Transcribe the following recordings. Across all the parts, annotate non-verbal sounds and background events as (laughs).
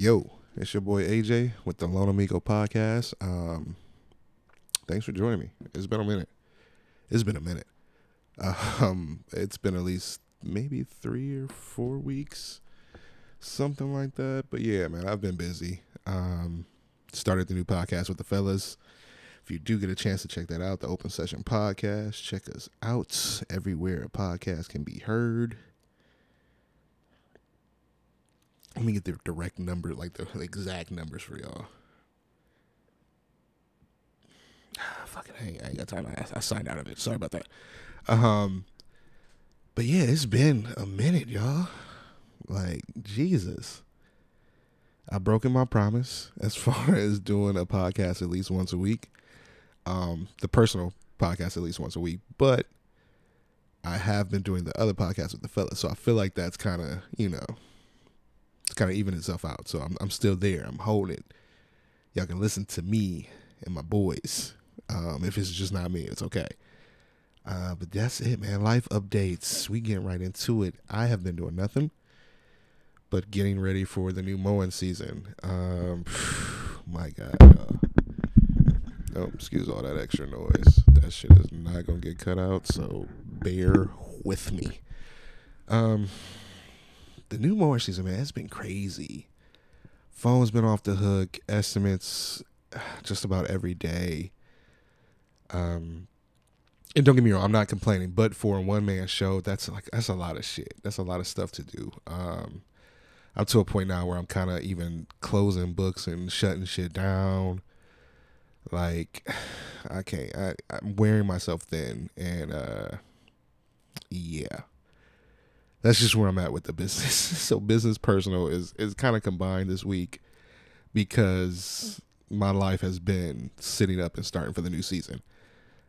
Yo, it's your boy AJ with the Lone Amigo podcast. Um, thanks for joining me. It's been a minute. It's been a minute. (laughs) Um, it's been at least maybe three or four weeks, something like that. But yeah, man, I've been busy. Um, started the new podcast with the fellas. If you do get a chance to check that out, the Open Session Podcast, check us out everywhere a podcast can be heard. Let me get the direct number, like the exact numbers for y'all. (sighs) Fucking, I I ain't got time. I, I signed out of it. Sorry about that. Um, but yeah, it's been a minute, y'all. Like Jesus, I've broken my promise as (laughs) far as doing a podcast at least once a week. Um, the personal podcast at least once a week, but I have been doing the other podcast with the fellas, so I feel like that's kind of you know, it's kind of even itself out. So I'm I'm still there. I'm holding. Y'all can listen to me and my boys. Um, if it's just not me, it's okay. Uh, but that's it, man. Life updates. We getting right into it. I have been doing nothing but getting ready for the new mowing season. Um, (sighs) my God. Uh, oh, excuse all that extra noise. That shit is not gonna get cut out. So bear with me. Um, the new mowing season, man, it's been crazy. Phone's been off the hook. Estimates (sighs) just about every day. Um, and don't get me wrong, I'm not complaining, but for a one man show, that's like that's a lot of shit. That's a lot of stuff to do. Um, I'm to a point now where I'm kind of even closing books and shutting shit down. Like, (sighs) I can't. I, I'm wearing myself thin, and uh, yeah, that's just where I'm at with the business. (laughs) so business personal is is kind of combined this week because my life has been sitting up and starting for the new season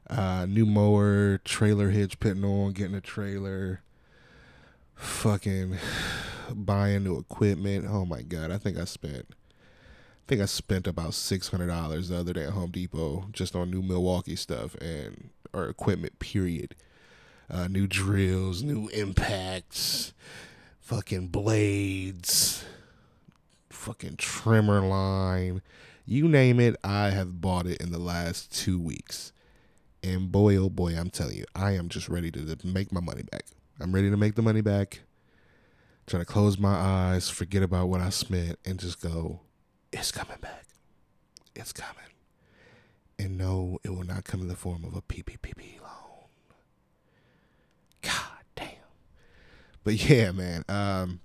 uh, new mower, trailer hitch putting on, getting a trailer, fucking (sighs) buying new equipment. Oh my god, I think I spent I think I spent about six hundred dollars the other day at Home Depot just on new Milwaukee stuff and or equipment. Period. Uh, new drills, new impacts, fucking blades, fucking trimmer line. You name it, I have bought it in the last two weeks. And boy, oh boy, I'm telling you, I am just ready to make my money back. I'm ready to make the money back. Try to close my eyes, forget about what I spent, and just go, it's coming back. It's coming. And no, it will not come in the form of a PPPP loan. God damn. But yeah, man. Um,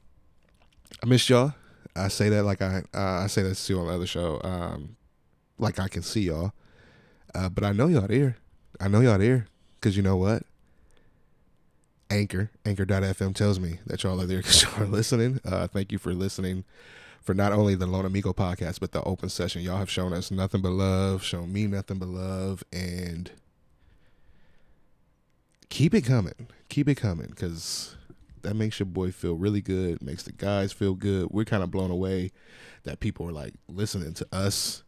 I miss y'all. I say that like I uh, I say that to you on the other show. Um, like I can see y'all. Uh, but I know y'all are there. I know y'all are there because you know what? Anchor, anchor.fm tells me that y'all are there because (laughs) y'all are listening. Uh, thank you for listening for not only the Lone Amigo podcast, but the open session. Y'all have shown us nothing but love, shown me nothing but love, and keep it coming. Keep it coming because that makes your boy feel really good, makes the guys feel good. We're kind of blown away that people are like listening to us.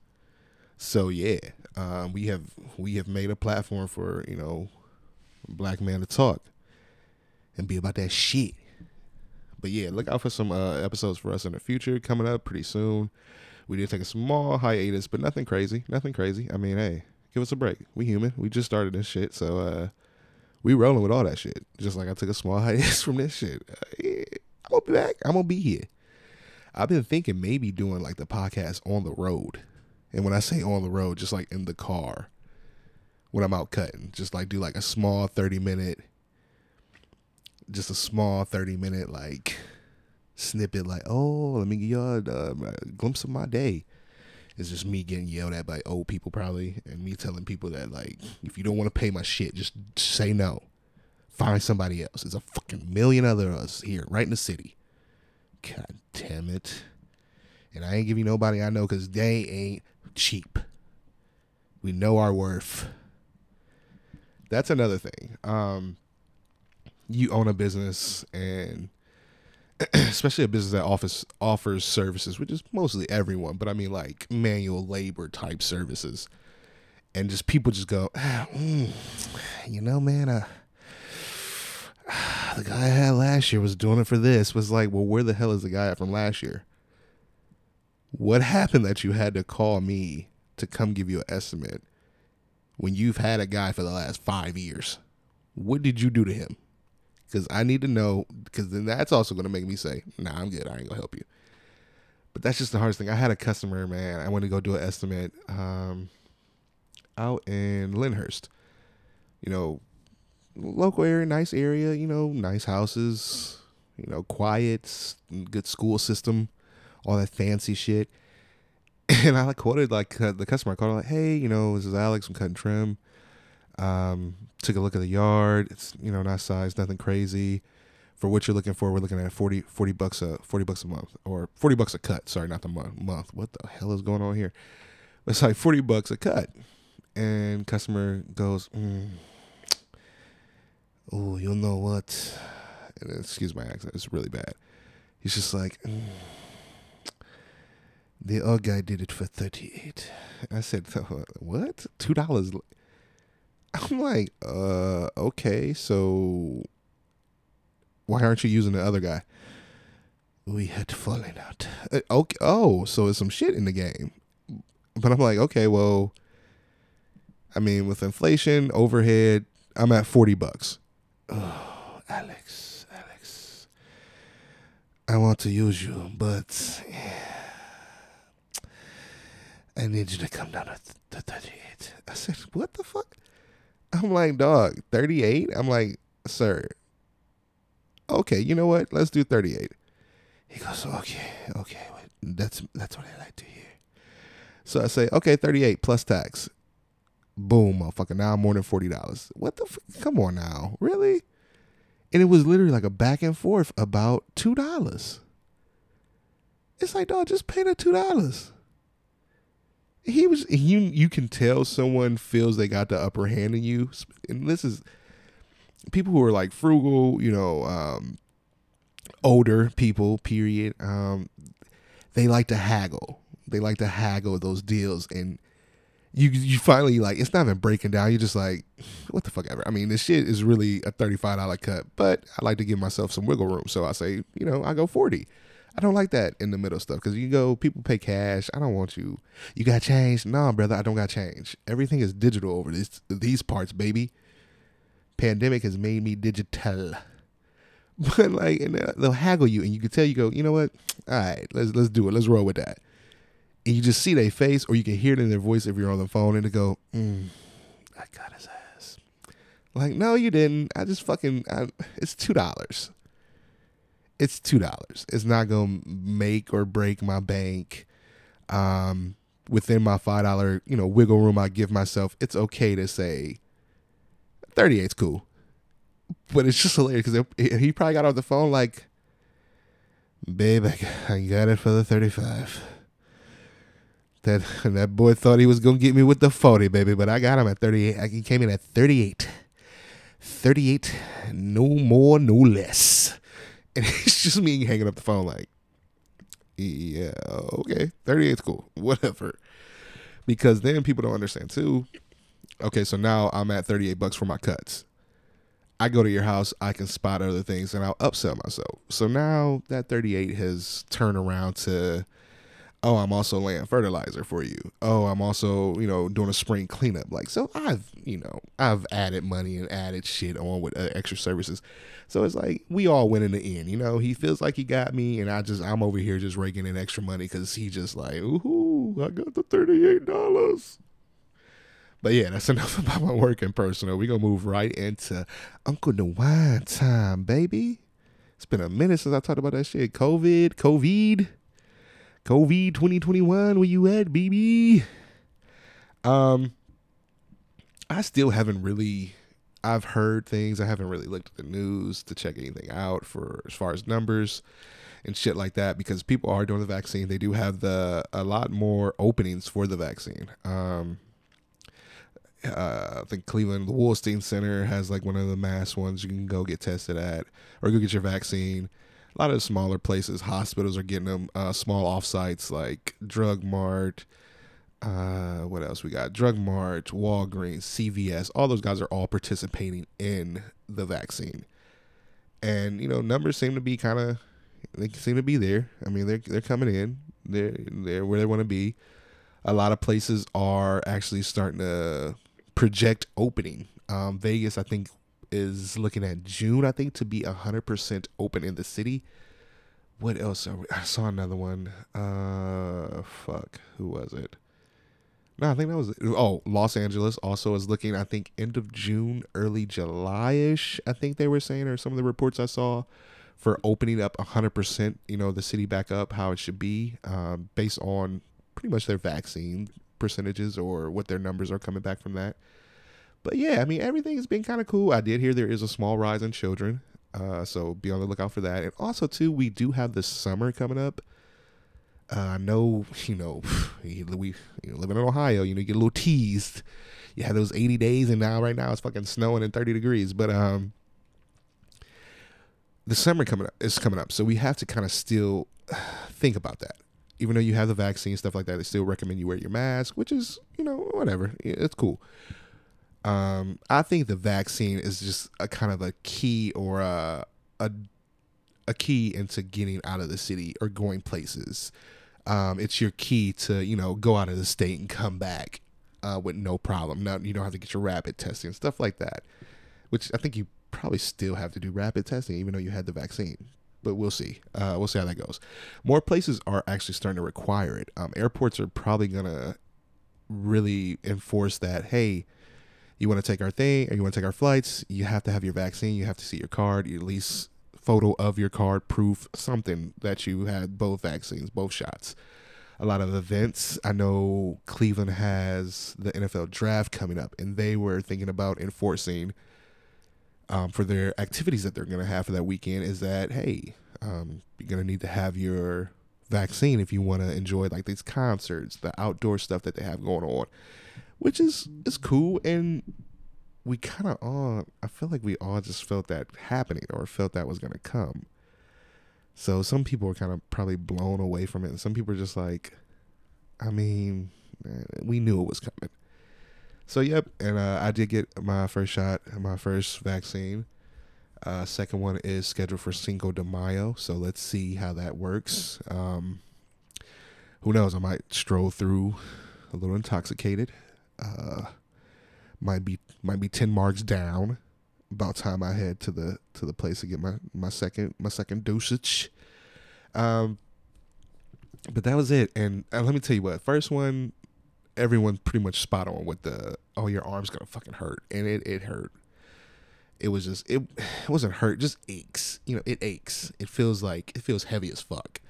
So yeah, um, we have we have made a platform for you know black man to talk and be about that shit. But yeah, look out for some uh, episodes for us in the future coming up pretty soon. We did take a small hiatus, but nothing crazy, nothing crazy. I mean, hey, give us a break. We human. We just started this shit, so uh, we rolling with all that shit. Just like I took a small (laughs) hiatus from this shit. Uh, I'm gonna be back. I'm gonna be here. I've been thinking maybe doing like the podcast on the road and when I say on the road, just like in the car when I'm out cutting, just like do like a small 30 minute, just a small 30 minute like snippet, like, oh, let me give y'all a, a glimpse of my day. It's just me getting yelled at by old people probably, and me telling people that like, if you don't want to pay my shit, just say no. Find somebody else. There's a fucking million other us here, right in the city. God damn it. And I ain't giving nobody I know because they ain't cheap. We know our worth. That's another thing. Um, you own a business and (clears throat) especially a business that offers offers services, which is mostly everyone, but I mean like manual labor type services. And just people just go, ah, mm, you know, man, uh, the guy I had last year was doing it for this. Was like, well, where the hell is the guy from last year? What happened that you had to call me to come give you an estimate when you've had a guy for the last five years? What did you do to him? Because I need to know, because then that's also going to make me say, nah, I'm good. I ain't to help you. But that's just the hardest thing. I had a customer, man. I went to go do an estimate um, out in Lyndhurst. You know, local area, nice area, you know, nice houses, you know, quiet, good school system, all that fancy shit. (laughs) And I quoted like uh, the customer. Called like, "Hey, you know, this is Alex. I'm cutting trim. Um, took a look at the yard. It's you know nice size, nothing crazy. For what you're looking for, we're looking at 40, 40 bucks a forty bucks a month or forty bucks a cut. Sorry, not the month. Month. What the hell is going on here? It's like forty bucks a cut. And customer goes, mm, "Oh, you know what?" And excuse my accent. It's really bad. He's just like. Mm the old guy did it for 38 i said (laughs) what two dollars i'm like uh okay so why aren't you using the other guy we had fallen out uh, okay oh so it's some shit in the game but i'm like okay well i mean with inflation overhead i'm at 40 bucks oh (sighs) alex alex i want to use you but yeah I need you to come down to, to 38. I said, what the fuck? (laughs) I'm like, dog, 38? I'm like, sir, okay, you know what? Let's do 38. He goes, okay, okay, that's that's what I like to hear. So I say, okay, 38 plus tax. Boom, motherfucker. Now I'm more than $40. What the fuck? Come on now. Really? And it was literally like a back and forth about $2. It's like, dog, just pay the $2 he was you you can tell someone feels they got the upper hand in you. And this is people who are like frugal you know um, older people period um, they like to haggle. They like to haggle those deals and you you finally like it's not even breaking down. You're just like what the fuck ever. I mean this shit is really a $35 cut but i like to give myself some wiggle room. So i say you know i go 40 I don't like that in the middle stuff because you go, people pay cash. I don't want you. You got change? No, brother, I don't got change. Everything is digital over these these parts, baby. Pandemic has made me digital. (laughs) But like, and they'll haggle you, and you can tell you go, you know what? All right, let's let's do it. Let's roll with that. And you just see their face, or you can hear it in their voice if you're on the phone, and they go, mm, "I got his ass." Like, no, you didn't. I just fucking. I, it's two dollars it's two dollars. It's not gonna make or break my bank. Um, within my five dollar, you know, wiggle room I give myself, it's okay to say thirty eight's cool. But it's just hilarious because he probably got off the phone like, "Babe, I got it for the thirty five. That (laughs) that boy thought he was gonna get me with the forty, baby, but I got him at thirty eight. He came in at thirty eight. 38, no more, no less (laughs) and it's just me hanging up the phone like, yeah, okay, 38's cool, (laughs) whatever. Because then people don't understand too. Okay, so now I'm at 38 bucks for my cuts. I go to your house, I can spot other things, and I'll upsell myself. So now that 38 has turned around to oh, I'm also laying fertilizer for you. Oh, I'm also, you know, doing a spring cleanup. Like, so I've, you know, I've added money and added shit on with uh, extra services. So it's like we all win in the end, you know. He feels like he got me, and I just I'm over here just raking in extra money because he just like, ooh, I got the thirty eight dollars. But yeah, that's (laughs) enough about my work and personal. We're gonna move right into Uncle Wine time, baby. It's been a minute since I talked about that shit. COVID, COVID. COVID 2021, where you at, baby? Um, I still haven't really. I've heard things. I haven't really looked at the news to check anything out for as far as numbers and shit like that because people are doing the vaccine. They do have the a lot more openings for the vaccine. Um, uh, I think Cleveland, the Wolstein Center has like one of the mass ones you can go get tested at or go get your vaccine a lot of smaller places, hospitals are getting them. Uh, small offsites like Drug Mart. Uh, what else we got? Drug Mart, Walgreens, CVS. All those guys are all participating in the vaccine, and you know numbers seem to be kind of they seem to be there. I mean they're they're coming in. They're they're where they want to be. A lot of places are actually starting to project opening. Um, Vegas, I think, is looking at June. I think to be hundred percent open in the city. What else? I saw another one. Uh, fuck, who was it? No, I think that was oh Los Angeles also is looking. I think end of June, early July ish. I think they were saying, or some of the reports I saw for opening up hundred percent. You know, the city back up how it should be, um, based on pretty much their vaccine percentages or what their numbers are coming back from that. But yeah, I mean everything has been kind of cool. I did hear there is a small rise in children, uh, so be on the lookout for that. And also too, we do have the summer coming up. Uh, I know, (sighs) you know, we you know, living in Ohio, you know, you get a little teased. You have those 80 days, and now right now it's fucking snowing and 30 degrees. But um, the summer coming up is coming up, so we have to kind of still (sighs) think about that. Even though you have the vaccine stuff like that, they still recommend you wear your mask, which is you know whatever, it's cool. Um, I think the vaccine is just a kind of a key or a a a key into getting out of the city or going places um, it's your key to you know go out of the state and come back uh, with no problem. Now you don't have to get your rapid testing and stuff like that, which I think you probably still have to do rapid testing even though you had the vaccine. But we'll see. Uh, we'll see how that goes. More places are actually starting to require it. Um, airports are probably gonna really enforce that. Hey, you want to take our thing or you want to take our flights? You have to have your vaccine. You have to see your card. At least photo of your card, proof, something that you had both vaccines, both shots. A lot of events. I know Cleveland has the NFL draft coming up, and they were thinking about enforcing um, for their activities that they're going to have for that weekend is that, hey, um, you're going to need to have your vaccine if you want to enjoy like these concerts, the outdoor stuff that they have going on, which is is cool. And we kind of all I feel like we all just felt that happening or felt that was gonna come. So some people were kind of probably blown away from it, and some people are just like, I mean, we knew it was coming. So yep, and uh, I did get my first shot, my first vaccine. Uh, second one is scheduled for Cinco de Mayo, so let's see how that works. Um, who knows? I might stroll through a little intoxicated. Uh, might be might be ten marks down. About time I head to the to the place to get my my second my second dosage. Um, but that was it. And let me tell you what, first one, everyone pretty much spot on with the oh your arm's gonna fucking hurt, and it it hurt. It was just it, it wasn't hurt, just aches. You know, it aches. It feels like it feels heavy as fuck.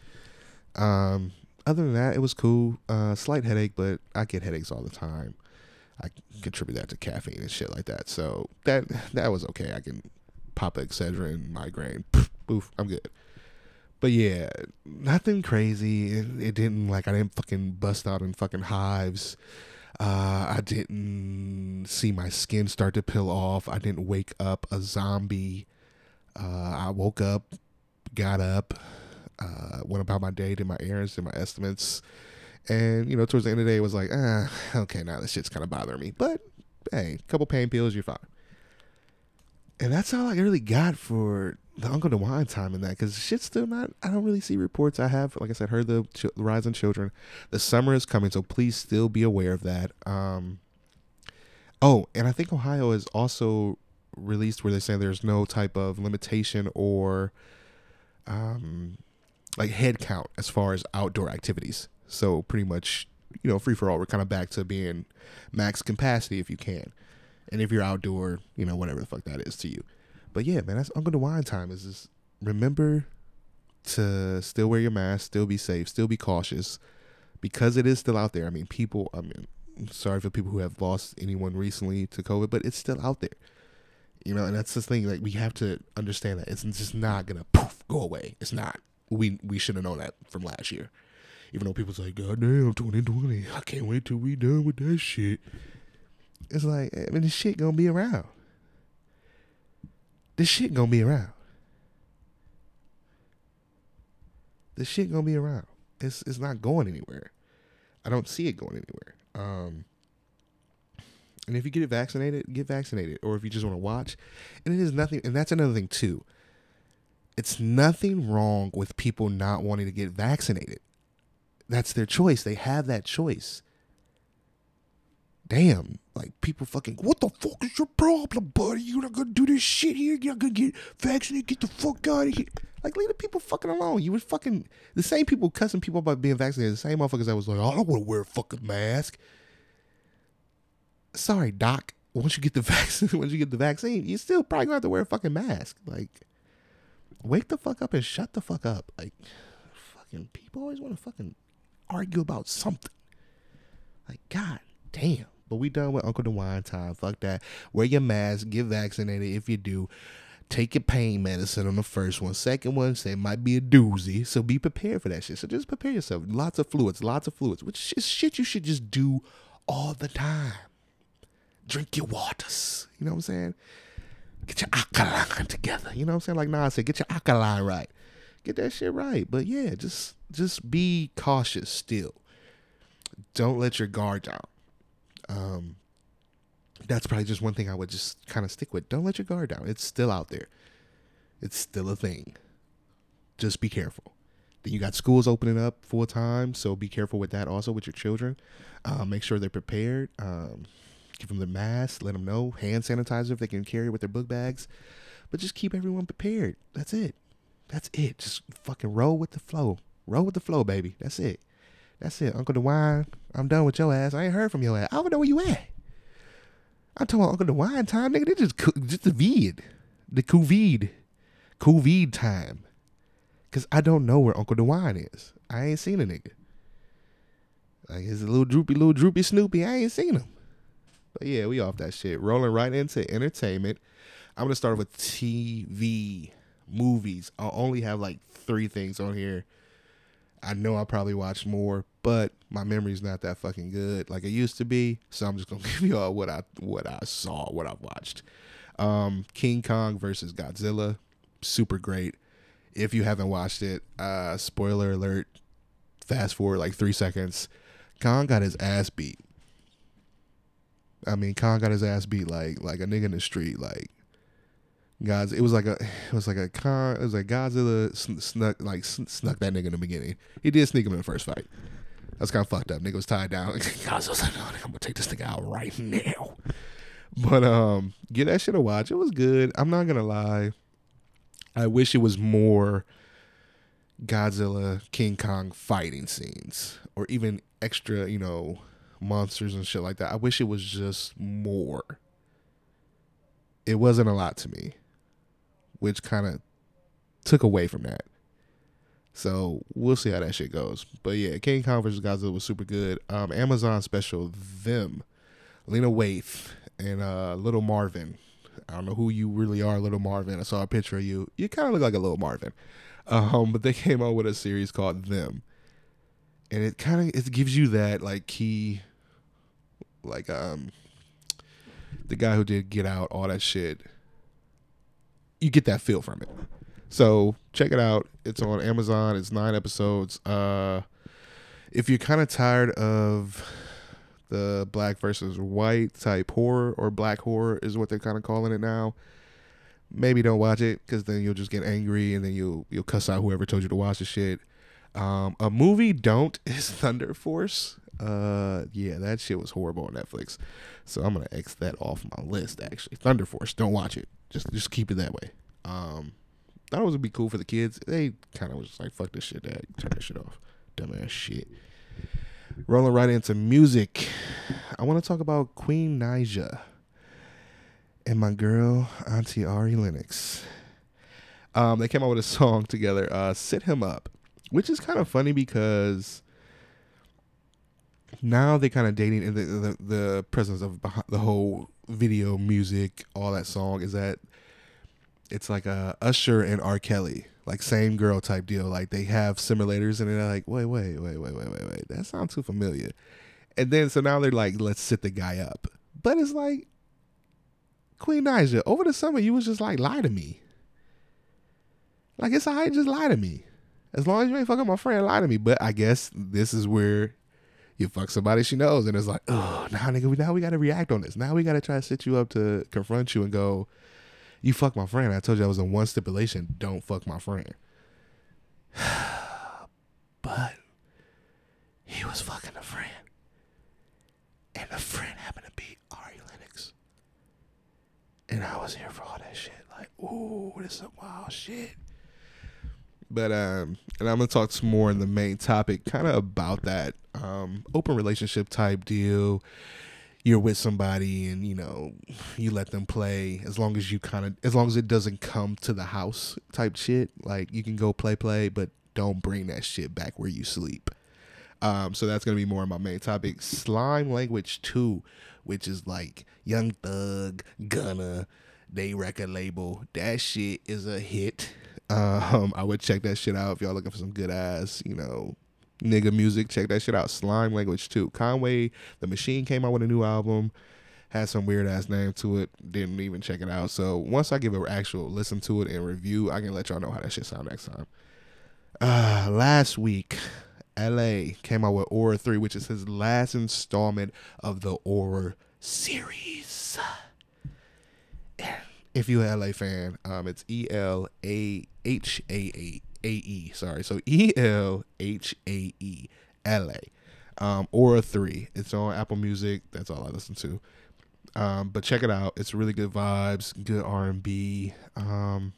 Um, other than that, it was cool. Uh, slight headache, but I get headaches all the time. I contribute that to caffeine and shit like that. So that that was okay. I can pop Excedrin, migraine, poof, I'm good. But yeah, nothing crazy. It, it, didn't like I didn't fucking bust out in fucking hives. Uh, I didn't see my skin start to peel off. I didn't wake up a zombie. Uh, I woke up, got up, uh, went about my day, did my errands, did my estimates, and, you know, towards the end of the day, it was like, ah, okay, now this shit's kind of bothering me. But, hey, a couple pain pills, you're fine. And that's all I really got for the Uncle DeWine time in that because shit's still not, I don't really see reports. I have, like I said, heard the ch- rise in children. The summer is coming, so please still be aware of that. Um, oh, and I think Ohio is also released where they say there's no type of limitation or um, like head count as far as outdoor activities. So pretty much, you know, free for all. We're kind of back to being max capacity if you can, and if you're outdoor, you know, whatever the fuck that is to you. But yeah, man, that's Uncle Wine time. Is just remember to still wear your mask, still be safe, still be cautious, because it is still out there. I mean, people. I mean, sorry for people who have lost anyone recently to COVID, but it's still out there. You know, and that's the thing. Like we have to understand that it's just not gonna poof go away. It's not. We we should have known that from last year. Even though people say, God damn, 2020, I can't wait till we done with that shit. It's like, I mean, this shit gonna be around. This shit gonna be around. This shit gonna be around. It's it's not going anywhere. I don't see it going anywhere. Um, and if you get vaccinated, get vaccinated. Or if you just want to watch, and it is nothing. And that's another thing too. It's nothing wrong with people not wanting to get vaccinated that's their choice. They have that choice. Damn, like people fucking, what the fuck is your problem, buddy? You're not gonna do this shit here. You're not gonna get vaccinated. Get the fuck out of here. Like, leave the people fucking alone. You were fucking the same people cussing people about being vaccinated. The same motherfuckers that was like, Oh, I don't want to wear a fucking mask. Sorry, doc. Once you get the (laughs) vaccine, once you get the vaccine, you still probably gonna have to wear a fucking mask. Like, wake the fuck up and shut the fuck up. Like, fucking people always want to fucking argue about something. Like, god damn. But we done with Uncle DeWine time. Fuck that. Wear your mask. Get vaccinated if you do. Take your pain medicine on the first one. Second one, say might be a doozy. So be prepared for that shit. So just prepare yourself. Lots of fluids. Lots of fluids. Which is shit you should just do all the time. Drink your waters. You know what I'm saying? Get your alkaline together. You know what I'm saying? Like Nas said, get your alkaline right. Get that shit right. But yeah, just just be cautious still. Don't let your guard down. Um, that's probably just one thing I would just kind of stick with. Don't let your guard down. It's still out there. It's still a thing. Just be careful. Then you got schools opening up full time, so be careful with that. Also with your children, uh, make sure they're prepared. Um, give them the mask. Let them know hand sanitizer if they can carry it with their book bags. But just keep everyone prepared. That's it. That's it. Just fucking roll with the flow. Roll with the flow, baby. That's it. That's it. Uncle DeWine, I'm done with your ass. I ain't heard from your ass. I don't know where you at. I'm talking about Uncle DeWine time, nigga. They just just the vid, the COVID, COVID time. Cause I don't know where Uncle DeWine is. I ain't seen a nigga. Like he's a little droopy, little droopy Snoopy. I ain't seen him. But yeah, we off that shit. Rolling right into entertainment. I'm gonna start with TV movies. I'll only have like three things on here I know I probably watched more, but my memory's not that fucking good like it used to be. So I'm just gonna (laughs) give y'all what I what I saw, what I watched. Um, King Kong versus Godzilla, super great. If you haven't watched it, uh, spoiler alert. Fast forward like three seconds. Kong got his ass beat. I mean, Kong got his ass beat like like a nigga in the street. Like God's it was like a it was like a con it was like Godzilla snuck like snuck that nigga in the beginning. He did sneak him in the first fight. That's kind of fucked up. Nigga was tied down. (laughs) Godzilla's like, oh, I'm gonna take this nigga out right now. But um, get that shit a watch. It was good. I'm not gonna lie. I wish it was more Godzilla King Kong fighting scenes or even extra, you know, monsters and shit like that. I wish it was just more. It wasn't a lot to me which kind of took away from that. So we'll see how that shit goes. But yeah, King Kong vs. Godzilla was super good. Um, Amazon special, them, Lena Waithe and uh, Little Marvin. I don't know who you really are, Little Marvin. I saw a picture of you. You kind of look like a Little Marvin. Um, but they (laughs) came out with a series called Them, and it kind of it gives you that like key, like um, the guy who did Get Out, all that shit you get that feel from it. So check it out. It's on Amazon. It's nine episodes. Uh, if you're kind of tired of the black versus white type horror or black horror is what they're kind of calling it now, maybe don't watch it because then you'll just get angry and then you'll you'll cuss out whoever told you to watch the shit. Um, a movie don't is (laughs) Thunder Force. Uh, yeah, that shit was horrible on Netflix. So I'm gonna X that off my list. Actually, Thunder Force, don't watch it. Just just keep it that way. Um, thought it was gonna be cool for the kids. They kind of was just like, "Fuck this shit, Dad. Turn that shit off, dumbass shit." Rolling right into music, I want to talk about Queen Naija and my girl Auntie Ari Lennox. Um, they came out with a song (laughs) together, uh, "Sit Him Up," which is kind of funny because now they're kind of dating in the, the, the presence of the whole video, music, all that song is that it's like a Usher and R. Kelly, like same girl type deal. Like they have simulators and they're like, wait, wait, wait, wait, wait, wait, wait. That sounds too familiar. And then so now they're like, let's sit the guy up. But it's like, Queen Naija, over the summer you was just like, lie to me. Like it's alright, just lie to me. As long as you ain't fucking my friend, lie to me. But I guess this is where you fuck somebody she knows, and it's like, oh, now nigga, now we got to react on this. Now we got to try to sit you up to confront you and go, you fuck my friend. I told you I was in one stipulation: don't fuck my friend. (sighs) but talking to a friend, and the friend happened to be Ari Lennox, and I was here for all that shit. Like, ooh, this is some wild shit. But um, and I'm gonna talk some more in the main topic, kind of about that um open relationship type deal. You're with somebody, and you know you let them play as long as you kind of as long as it doesn't come to the house type shit. Like you can go play play, but don't bring that shit back where you sleep. Um, so that's gonna be more of my main topic. Slime language two, which is like Young Thug, Gunna, they record label. That shit is a hit. Um, I would check that shit out if y'all looking for some good ass, you know, nigga music. Check that shit out. Slime language two. Conway the Machine came out with a new album. Had some weird ass name to it. Didn't even check it out. So once I give an actual listen to it and review, I can let y'all know how that shit sound next time. Uh, last week, Elhae came out with Aura 3, which is his last installment of the Aura series. If you're an Elhae fan, um, it's E L A H A A A E. Sorry, so E L H A E L A. Um, Aura 3. It's on Apple Music. That's all I listen to. Um, but check it out. It's really good vibes, good R and B. Um,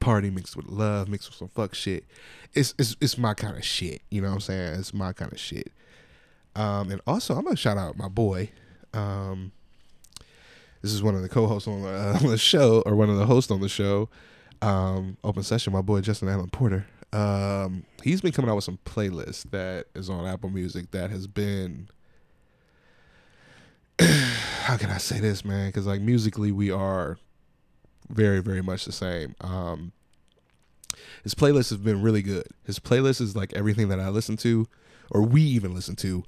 party mixed with love, mixed with some fuck shit. It's it's it's my kind of shit. You know what I'm saying? It's my kind of shit. Um, and also I'm gonna shout out my boy. Um, this is one of the co-hosts on the, uh, (laughs) on the show, or one of the hosts on the show. Um, open session. My boy Justin Allen Porter. Um, he's been coming out with some playlists that is on Apple Music that has been. (sighs) how can I say this, man? Because like musically, we are very very much the same. Um, his playlist has been really good. His playlist is like everything that I listen to, or we even listen to,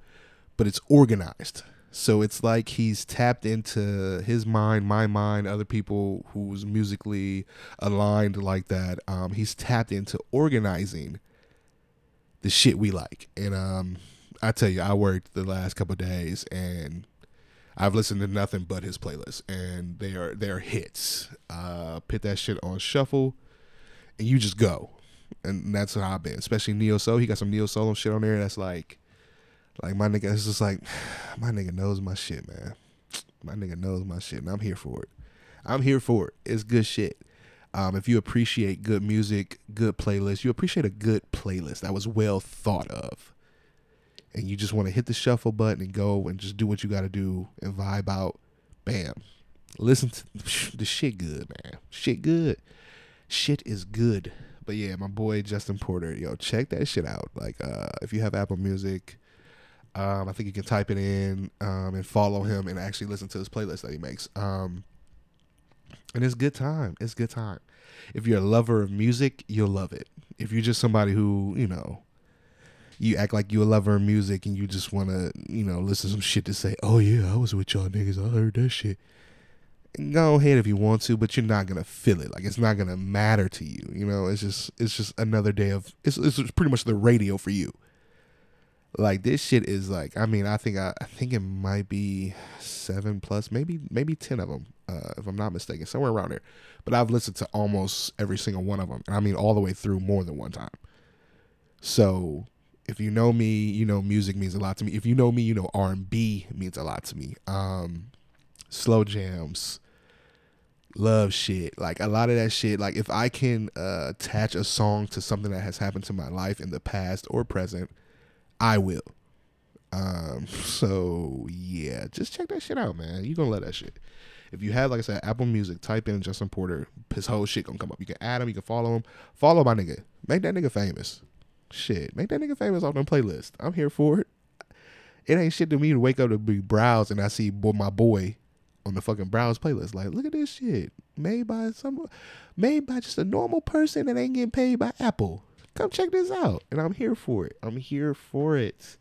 but it's organized. So it's like he's tapped into his mind, my mind, other people who's musically aligned like that. Um, he's tapped into organizing the shit we like. And um, I tell you, I worked the last couple days and I've listened to nothing but his playlist, and they are they are hits. Uh, put that shit on shuffle, and you just go, and that's how I've been. Especially Neo Soul, he got some Neo Soul shit on there that's like, like my nigga. It's just like (sighs) my nigga knows my shit, man. (tsk) My nigga knows my shit, and I'm here for it. I'm here for it. It's good shit. Um, if you appreciate good music, good playlist, you appreciate a good playlist that was well thought of and you just want to hit the shuffle button and go and just do what you got to do and vibe out, bam. Listen to (sniffs) the shit good, man. Shit good. Shit is good. But yeah, my boy Justin Porter, yo, check that shit out. Like, uh, if you have Apple Music, um, I think you can type it in um, and follow him and actually listen to his playlist that he makes. Um, and it's good time. It's good time. If you're a lover of music, you'll love it. If you're just somebody who, you know, you act like you're a lover of music and you just want to, you know, listen to some shit to say, oh yeah, I was with y'all niggas, I heard that shit. Go ahead if you want to, but you're not gonna feel it. Like it's not gonna matter to you. You know, it's just it's just another day of it's it's pretty much the radio for you. Like this shit is like I mean I think I, I think it might be seven plus maybe maybe ten of them uh, if I'm not mistaken somewhere around there. But I've listened to almost every single one of them, and I mean all the way through more than one time. So if you know me, you know music means a lot to me. If you know me, you know R and B means a lot to me. Um, slow jams, love shit, like a lot of that shit. Like if I can uh, attach a song to something that has happened to my life in the past or present, I will. Um, (laughs) so yeah, just check that shit out, man. You gonna love that shit. If you have, like I said, Apple Music, type in Justin Porter, his whole shit gonna come up. You can add him, you can follow him, follow my nigga, make that nigga famous. Shit, make that nigga famous off them playlist. I'm here for it. It ain't shit to me to wake up to be browse and I see boy, my boy on the fucking browse playlist. Like, look at this shit made by some, made by just a normal person that ain't getting paid by Apple. Come check this out, and I'm here for it. I'm here for it.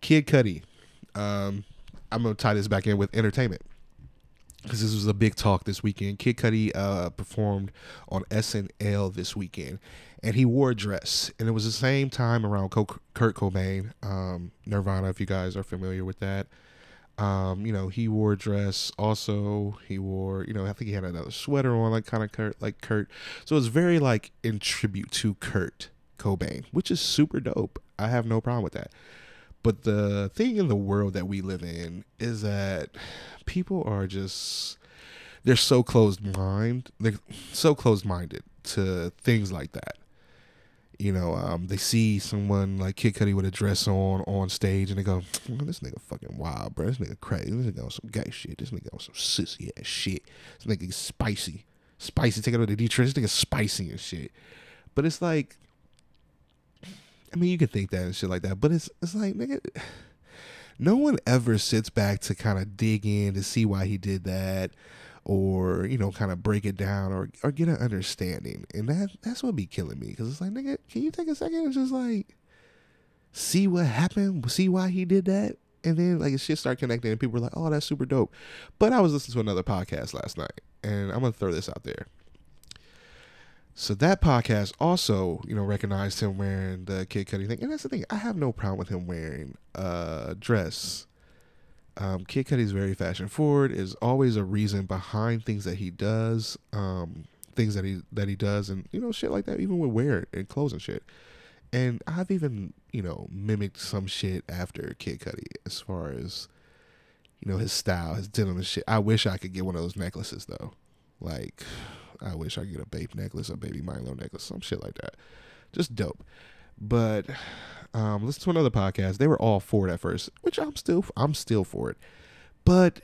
Kid Cudi. Um, I'm gonna tie this back in with entertainment because this was a big talk this weekend. Kid Cudi uh, performed on SNL this weekend, and he wore a dress, and it was the same time around Kurt Cobain, um, Nirvana. If you guys are familiar with that, um, you know he wore a dress. Also, he wore, you know, I think he had another sweater on, like kind of Kurt, like Kurt. So it's very like in tribute to Kurt Cobain, which is super dope. I have no problem with that. But the thing in the world that we live in is that people are just they're so closed mind they're so closed minded to things like that. You know, um, they see someone like Kid Cudi with a dress on on stage, and they go, "This nigga fucking wild, bro. This nigga crazy. This nigga on some gay shit. This nigga on some sissy ass shit. This nigga spicy, spicy. Take it out the Detroit. This nigga spicy and shit." But it's like, I mean, you can think that and shit like that, but it's it's like, nigga, (sighs) no one ever sits back to kind of dig in to see why he did that or you know kind of break it down or or get an understanding. And that that's what be killing me because it's like nigga can you take a second and just like see what happened? See why he did that? And then like it shit start connecting and people were like oh that's super dope. But i was listening to another podcast last night and i'm gonna throw this out there. So that podcast also, you know, recognized him wearing the Kid Cudi thing, and that's the thing. I have no problem with him wearing a dress um, Kid Cudi's very fashion forward. Is always a reason behind things that he does, um, things that he that he does, and you know shit like that. Even with wear and clothes and shit. And I've even you know mimicked some shit after Kid Cudi as far as you know his style, his denim and shit. I wish I could get one of those necklaces though. Like (sighs) I wish I could get a BAPE necklace, a baby Milo necklace, some shit like that. Just dope. But um, listen to another podcast. They were all for it at first, which I'm still I'm still for it. But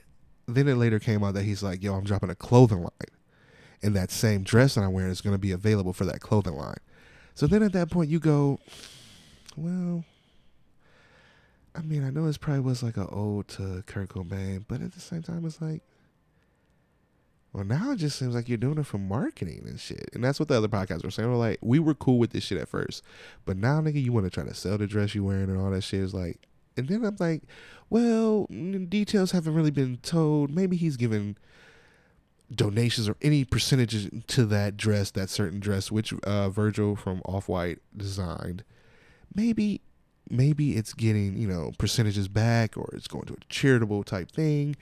then it later came out that he's like, "Yo, I'm dropping a clothing line, and that same dress that I'm wearing is going to be available for that clothing line." So then at that point, you go, "Well, I mean, I know this probably was like an ode to Kurt Cobain, but at the same time, it's like, well, now it just seems like you're doing it for marketing and shit. And that's what the other podcasts were saying. We're like, we were cool with this shit at first. But now, nigga, you want to try to sell the dress you're wearing and all that shit. Is like, and then I'm like, well, details haven't really been told. Maybe he's given donations or any percentages to that dress, that certain dress, which uh, Virgil from Off White designed. Maybe, maybe it's getting, you know, percentages back or it's going to a charitable type thing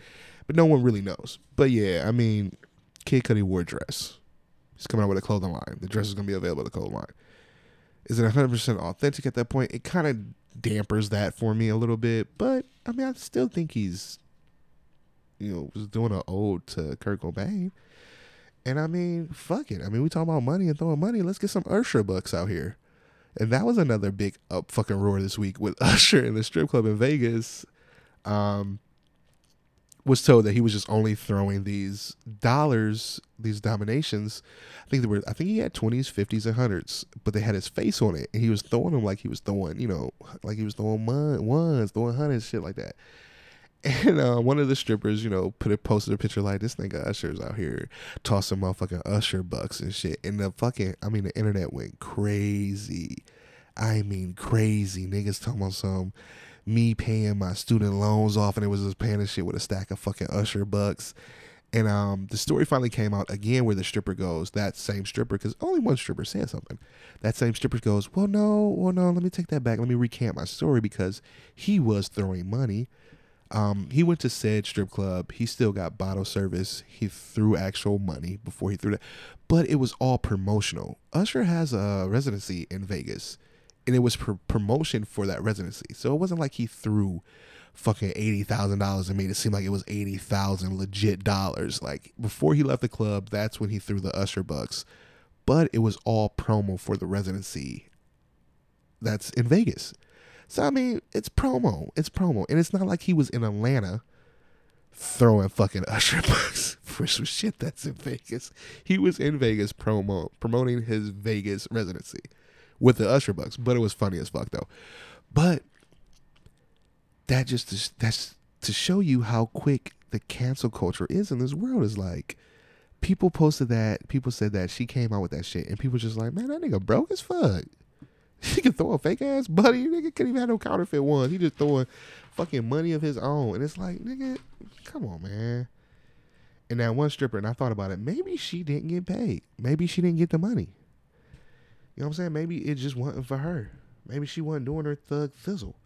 but no one really knows. But yeah, I mean, Kid Cudi wore a dress. He's coming out with a clothing line. The dress is gonna be available at the clothing line. Is it 100 percent authentic at that point? It kind of dampers that for me a little bit, but I mean, I still think he's, you know, was doing an ode to Kurt Cobain. And I mean, fuck it. I mean, we talking about money and throwing money. Let's get some Usher bucks out here. And that was another big up fucking roar this week with (laughs) Usher in the strip club in Vegas. Um, was told that he was just only throwing these dollars, these dominations. I think they were. I think he had twenties, fifties, and hundreds, but they had his face on it, and he was throwing them like he was throwing, you know, like he was throwing ones, throwing hundreds, shit like that. (laughs) And uh, one of the strippers, you know, put a posted a picture like this nigga Usher's out here tossing motherfucking Usher bucks and shit. And the fucking, I mean, the internet went crazy. I mean, crazy. Niggas talking about some me paying my student loans off, and it was just paying shit with a stack of fucking Usher bucks. And um, the story finally came out again where the stripper goes, that same stripper, because only one stripper said something. That same stripper goes, Well, no, well, no, let me take that back. Let me recant my story because he was throwing money. Um, he went to said strip club. He still got bottle service. He threw actual money before he threw that, but it was all promotional. Usher has a residency in Vegas and it was for promotion for that residency. So it wasn't like he threw fucking eighty thousand dollars and made it seem like it was eighty thousand legit dollars. Like before he left the club, that's when he threw the Usher bucks. But it was all promo for the residency that's in Vegas. So I mean, it's promo. It's promo. And it's not like he was in Atlanta throwing fucking (laughs) Usher bucks for some shit that's in Vegas. He was in Vegas promo promoting his Vegas residency with the Usher Bucks, but it was funny as fuck though. But that just that's to show you how quick the cancel culture is in this world is like people posted that people said that she came out with that shit and people just like man that nigga broke as fuck. (laughs) He can throw a fake ass buddy nigga couldn't even have no counterfeit ones he just throwing fucking money of his own and it's like nigga come on man. And that one stripper and i thought about it maybe she didn't get paid. Maybe she didn't get the money you know what I'm saying? Maybe it just wasn't for her. Maybe she wasn't doing her thug fizzle,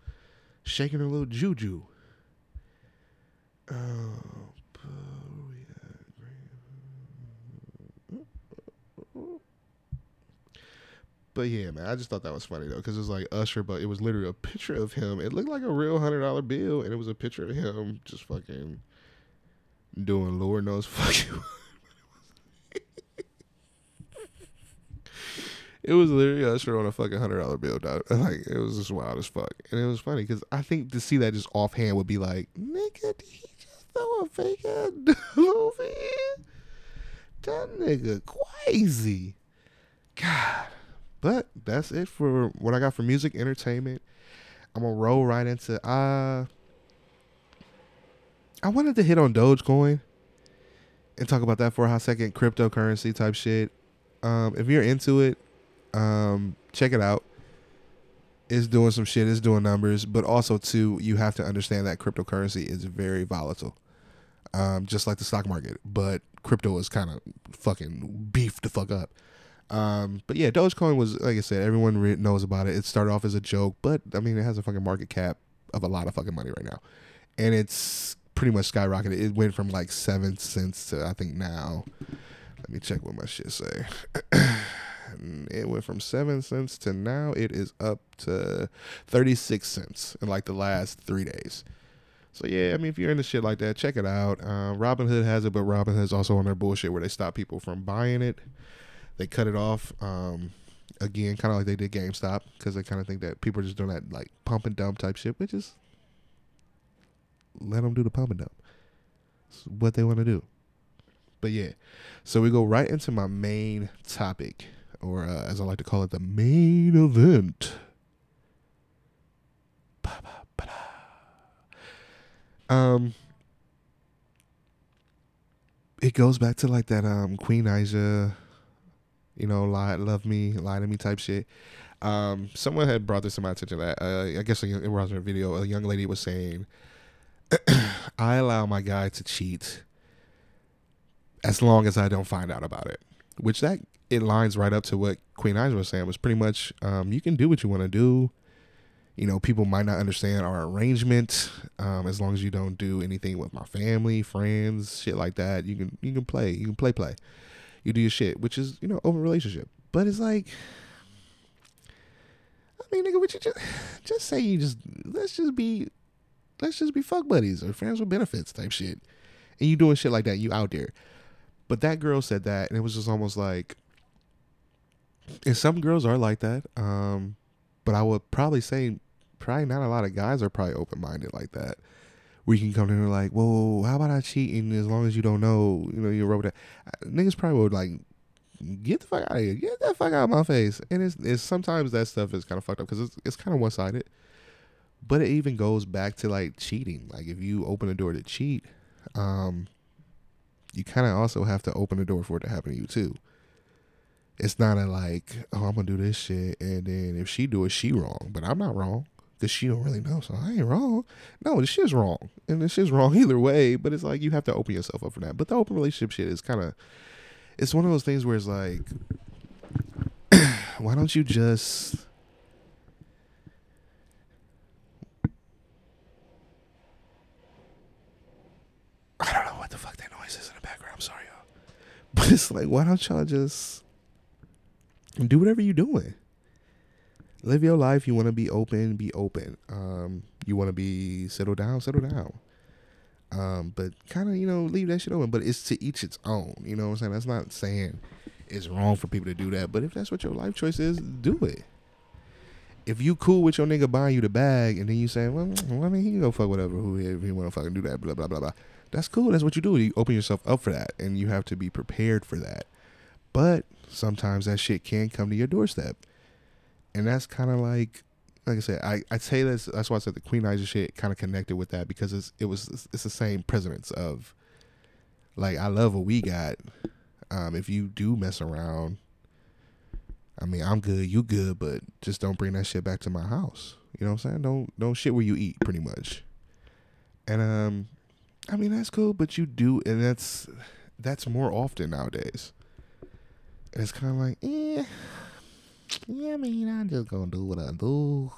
shaking her little juju. Oh, but yeah, man, I just thought that was funny though, because it was like Usher, but it was literally a picture of him. It looked like a real hundred dollar bill, and it was a picture of him just fucking doing Lord knows (laughs) fucking. It was literally Usher on a fucking hundred dollar bill, dog. (laughs) Like it was just wild as fuck, and it was funny because I think to see that just offhand would be like, nigga, did he just throw a fake ass (laughs) over? That nigga crazy. God. But that's it for what I got for music entertainment. I'm gonna roll right into uh I wanted to hit on Dogecoin and talk about that for a hot second, cryptocurrency type shit. Um, if you're into it, um, check it out. It's doing some shit, it's doing numbers, but also too, you have to understand that cryptocurrency is very volatile. Um, just like the stock market, but crypto is kind of fucking beefed the fuck up. Um, but yeah, Dogecoin was like I said, everyone re- knows about it. It started off as a joke, but I mean, it has a fucking market cap of a lot of fucking money right now, and it's pretty much skyrocketed. It went from like seven cents to I think now. Let me check what my shit say. (clears throat) it went from seven cents to now it is up to thirty six cents in like the last three days. So yeah, I mean, if you're into shit like that, check it out. Uh, Robinhood has it, but Robinhood's also on their bullshit where they stop people from buying it. They cut it off. Um, again, kind of like they did GameStop, because they kind of think that people are just doing that like pump and dump type shit, which is let them do the pump and dump. It's what they want to do. But yeah, so we go right into my main topic, or uh, as I like to call it, the main event. Um, it goes back to like that um Queen Naija, you know, lie, love me, lie to me type shit. Um, someone had brought this to my attention that uh, I guess it was a video. A young lady was saying, (clears throat) "I allow my guy to cheat as long as I don't find out about it," which that it lines right up to what Queen Naija was saying. Was pretty much, um, you can do what you want to do you know, people might not understand our arrangement. Um, as long as you don't do anything with my family, friends, shit like that, you can you can play, you can play play, you do your shit, which is you know open relationship. But it's like, I mean, nigga, would you just just say you just let's just be let's just be fuck buddies or friends with benefits type shit, and you doing shit like that, you out there. But that girl said that, and it was just almost like, and some girls are like that. Um, but I would probably say probably not a lot of guys are probably open minded like that. We can come in and like, well, how about I cheating as long as you don't know, you know, you're over that. Niggas probably would like, get the fuck out of here, get that fuck out of my face. And it's, it's sometimes that stuff is kind of fucked up because it's, it's kind of one sided. But it even goes back to like cheating. Like if you open a door to cheat, um, you kind of also have to open the door for it to happen to you too. It's not a like, oh, I'm gonna do this shit, and then if she do it, she wrong, but I'm not wrong because she don't really know. So I ain't wrong. No, this shit's wrong, and this shit's wrong (laughs) either way. But it's like you have to open yourself up for that. But the open relationship shit is kind of, it's one of those things where it's like, (clears throat) why don't you just I don't know what the fuck that noise is in the background. I'm sorry, y'all. (laughs) But it's like, why don't y'all just do whatever you're doing? live your life. You want to be open, be open. Um, you want to be settle down, settle down. Um, but kind of you know leave that shit open. But it's to each its own. You know what I'm saying? That's not saying it's wrong for people to do that. But if that's what your life choice is, do it. If you cool with your nigga buying you the bag and then you say, well, I mean, he can go fuck whatever who if he want to fucking do that, blah blah blah blah. That's cool. That's what you do. You open yourself up for that, and you have to be prepared for that. But sometimes that shit can come to your doorstep and that's kind of like like I said, I I say this. That's why I said the Queen Naija shit kind of connected with that because it's it was it's the same presence of like I love what we got. Um, if you do mess around, I mean I'm good, you good, but just don't bring that shit back to my house. You know what I'm saying? Don't don't shit where you eat, pretty much. And um, I mean that's cool, but you do, and that's that's more often nowadays. It's kind of like, eh yeah, I mean, I'm just gonna do what I do,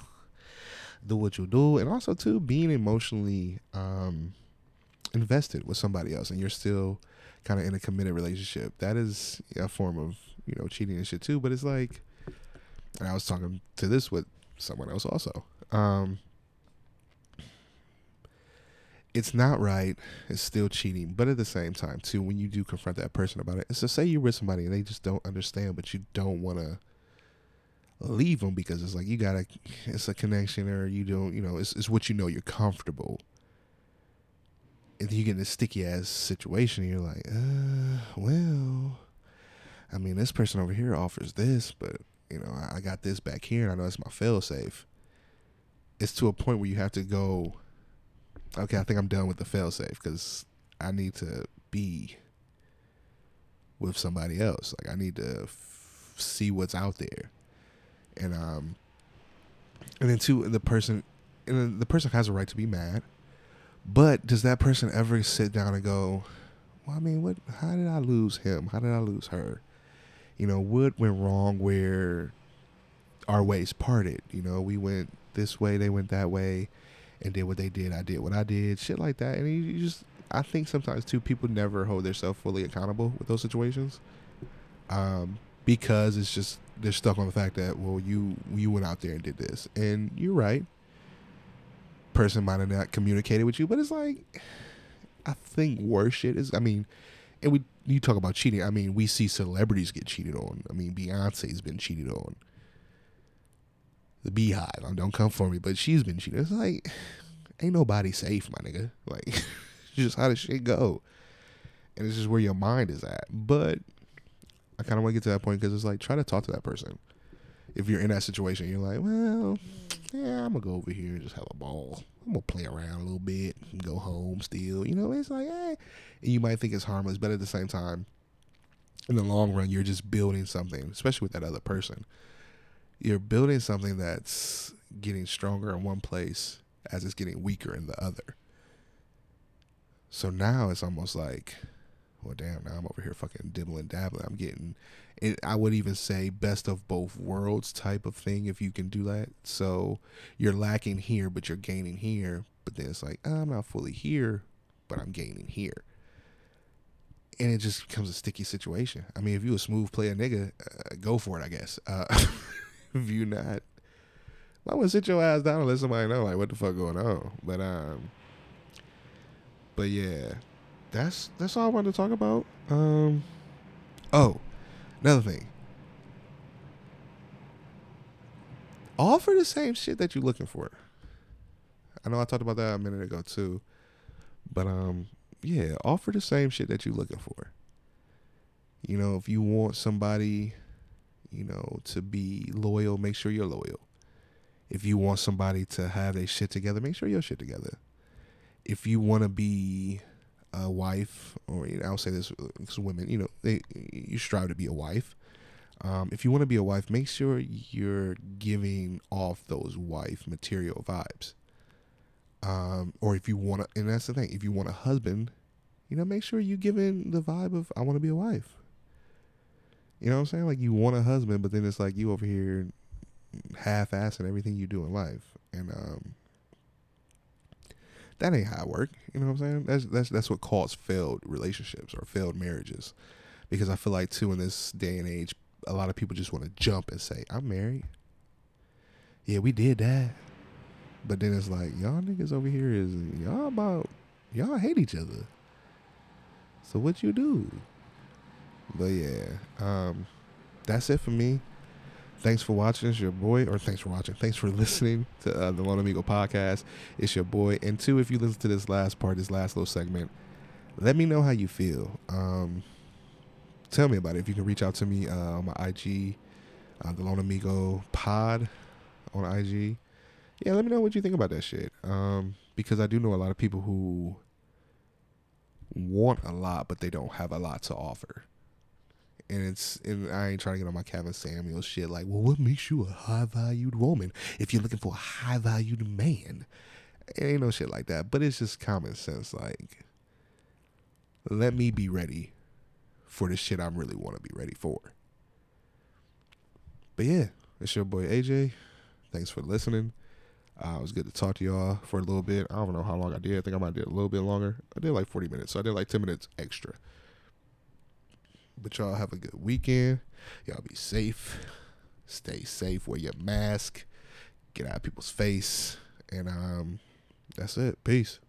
do what you do, and also too being emotionally um, invested with somebody else, and you're still kind of in a committed relationship. That is a form of you know cheating and shit too. But it's like And I was talking to this with someone else also. Um, it's not right. It's still cheating, but at the same time, too, when you do confront that person about it, it's to say you're with somebody and they just don't understand, but you don't want to leave them because it's like you gotta, it's a connection, or you don't, you know, it's it's what you know. You're comfortable, and you get in a sticky ass situation. And you're like, uh, well, I mean, this person over here offers this, but you know, I, I got this back here, and I know it's my fail safe. It's to a point where you have to go okay, I think I'm done with the failsafe because I need to be with somebody else. Like I need to f- see what's out there, and um, and then two, the person, and the person has a right to be mad, but does that person ever sit down and go, well, I mean, what? How did I lose him? How did I lose her? You know, what went wrong where our ways parted? You know, we went this way, they went that way and did what they did. I did what I did, shit like that. And you, just, I think sometimes too, people never hold themselves fully accountable with those situations, um, because it's just they're stuck on the fact that well, you you went out there and did this, and you're right. Person might have not communicated with you, but it's like, I think worse shit is. I mean, and we you talk about cheating. I mean, we see celebrities get cheated on. I mean, Beyonce's been cheated on the BeyHive. Don't come for me, but she's been cheating. It's like ain't nobody safe, my nigga. (laughs) Like just how does shit go, and it's just where your mind is at. But I kind of want to get to that point because it's like try to talk to that person. If you're in that situation, you're like, well, yeah, I'm gonna go over here and just have a ball. I'm gonna play around a little bit and go home still. You know, it's like, hey, and you might think it's harmless, but at the same time, in the long run, you're just building something, especially with that other person you're building something that's getting stronger in one place as it's getting weaker in the other. So now it's almost like, well, damn, now I'm over here fucking dibbling dabbling. I'm getting, it, I would even say best of both worlds type of thing if you can do that. So you're lacking here, but you're gaining here. But then it's like, I'm not fully here, but I'm gaining here. And it just becomes a sticky situation. I mean, if you a smooth player nigga, uh, go for it, I guess. Uh, (laughs) if you not, I would sit your ass down and let somebody know like what the fuck going on. But um, but yeah, that's that's all I wanted to talk about. Um, oh, another thing. Offer the same shit that you're looking for. I know I talked about that a minute ago too, but um, yeah, offer the same shit that you're looking for. You know, if you want somebody you know, to be loyal, make sure you're loyal. If you want somebody to have their shit together, make sure your shit together. If you want to be a wife, or you know, I'll say this because women, you know, they you strive to be a wife. Um, if you want to be a wife, make sure you're giving off those wife material vibes. Um, or if you want to, and that's the thing, if you want a husband, you know, make sure you're giving the vibe of I want to be a wife. You know what I'm saying? Like you want a husband, but then it's like you over here half-assing everything you do in life, and um, that ain't how it work. You know what I'm saying? That's that's that's what caused failed relationships or failed marriages, because I feel like too in this day and age, a lot of people just want to jump and say, "I'm married." Yeah, we did that, but then it's like y'all niggas over here is y'all about y'all hate each other. So what you do? But yeah, um, that's it for me. Thanks for watching. It's your boy, or thanks for watching. Thanks for (laughs) listening to uh, the Lone Amigo podcast. It's your boy. And two, if you listen to this last part, this last little segment, let me know how you feel. Um, tell me about it. If you can reach out to me uh, on my IG, uh, the Lone Amigo Pod on IG. Yeah, let me know what you think about that shit. Um, because I do know a lot of people who want a lot, but they don't have a lot to offer and it's and I ain't trying to get on my Kevin Samuels shit like, well, what makes you a high valued woman if you're looking for a high valued man? It ain't no shit like that, but it's just common sense. Like, let me be ready for the shit I really want to be ready for. But yeah, it's your boy AJ. Thanks for listening. Uh, it was good to talk to y'all for a little bit. I don't know how long I did. I think I might did a little bit longer. I did like 40 minutes, so I did like 10 minutes extra. But y'all have a good weekend. Y'all be safe. Stay safe. Wear your mask. Get out of people's face. And um, that's it. Peace.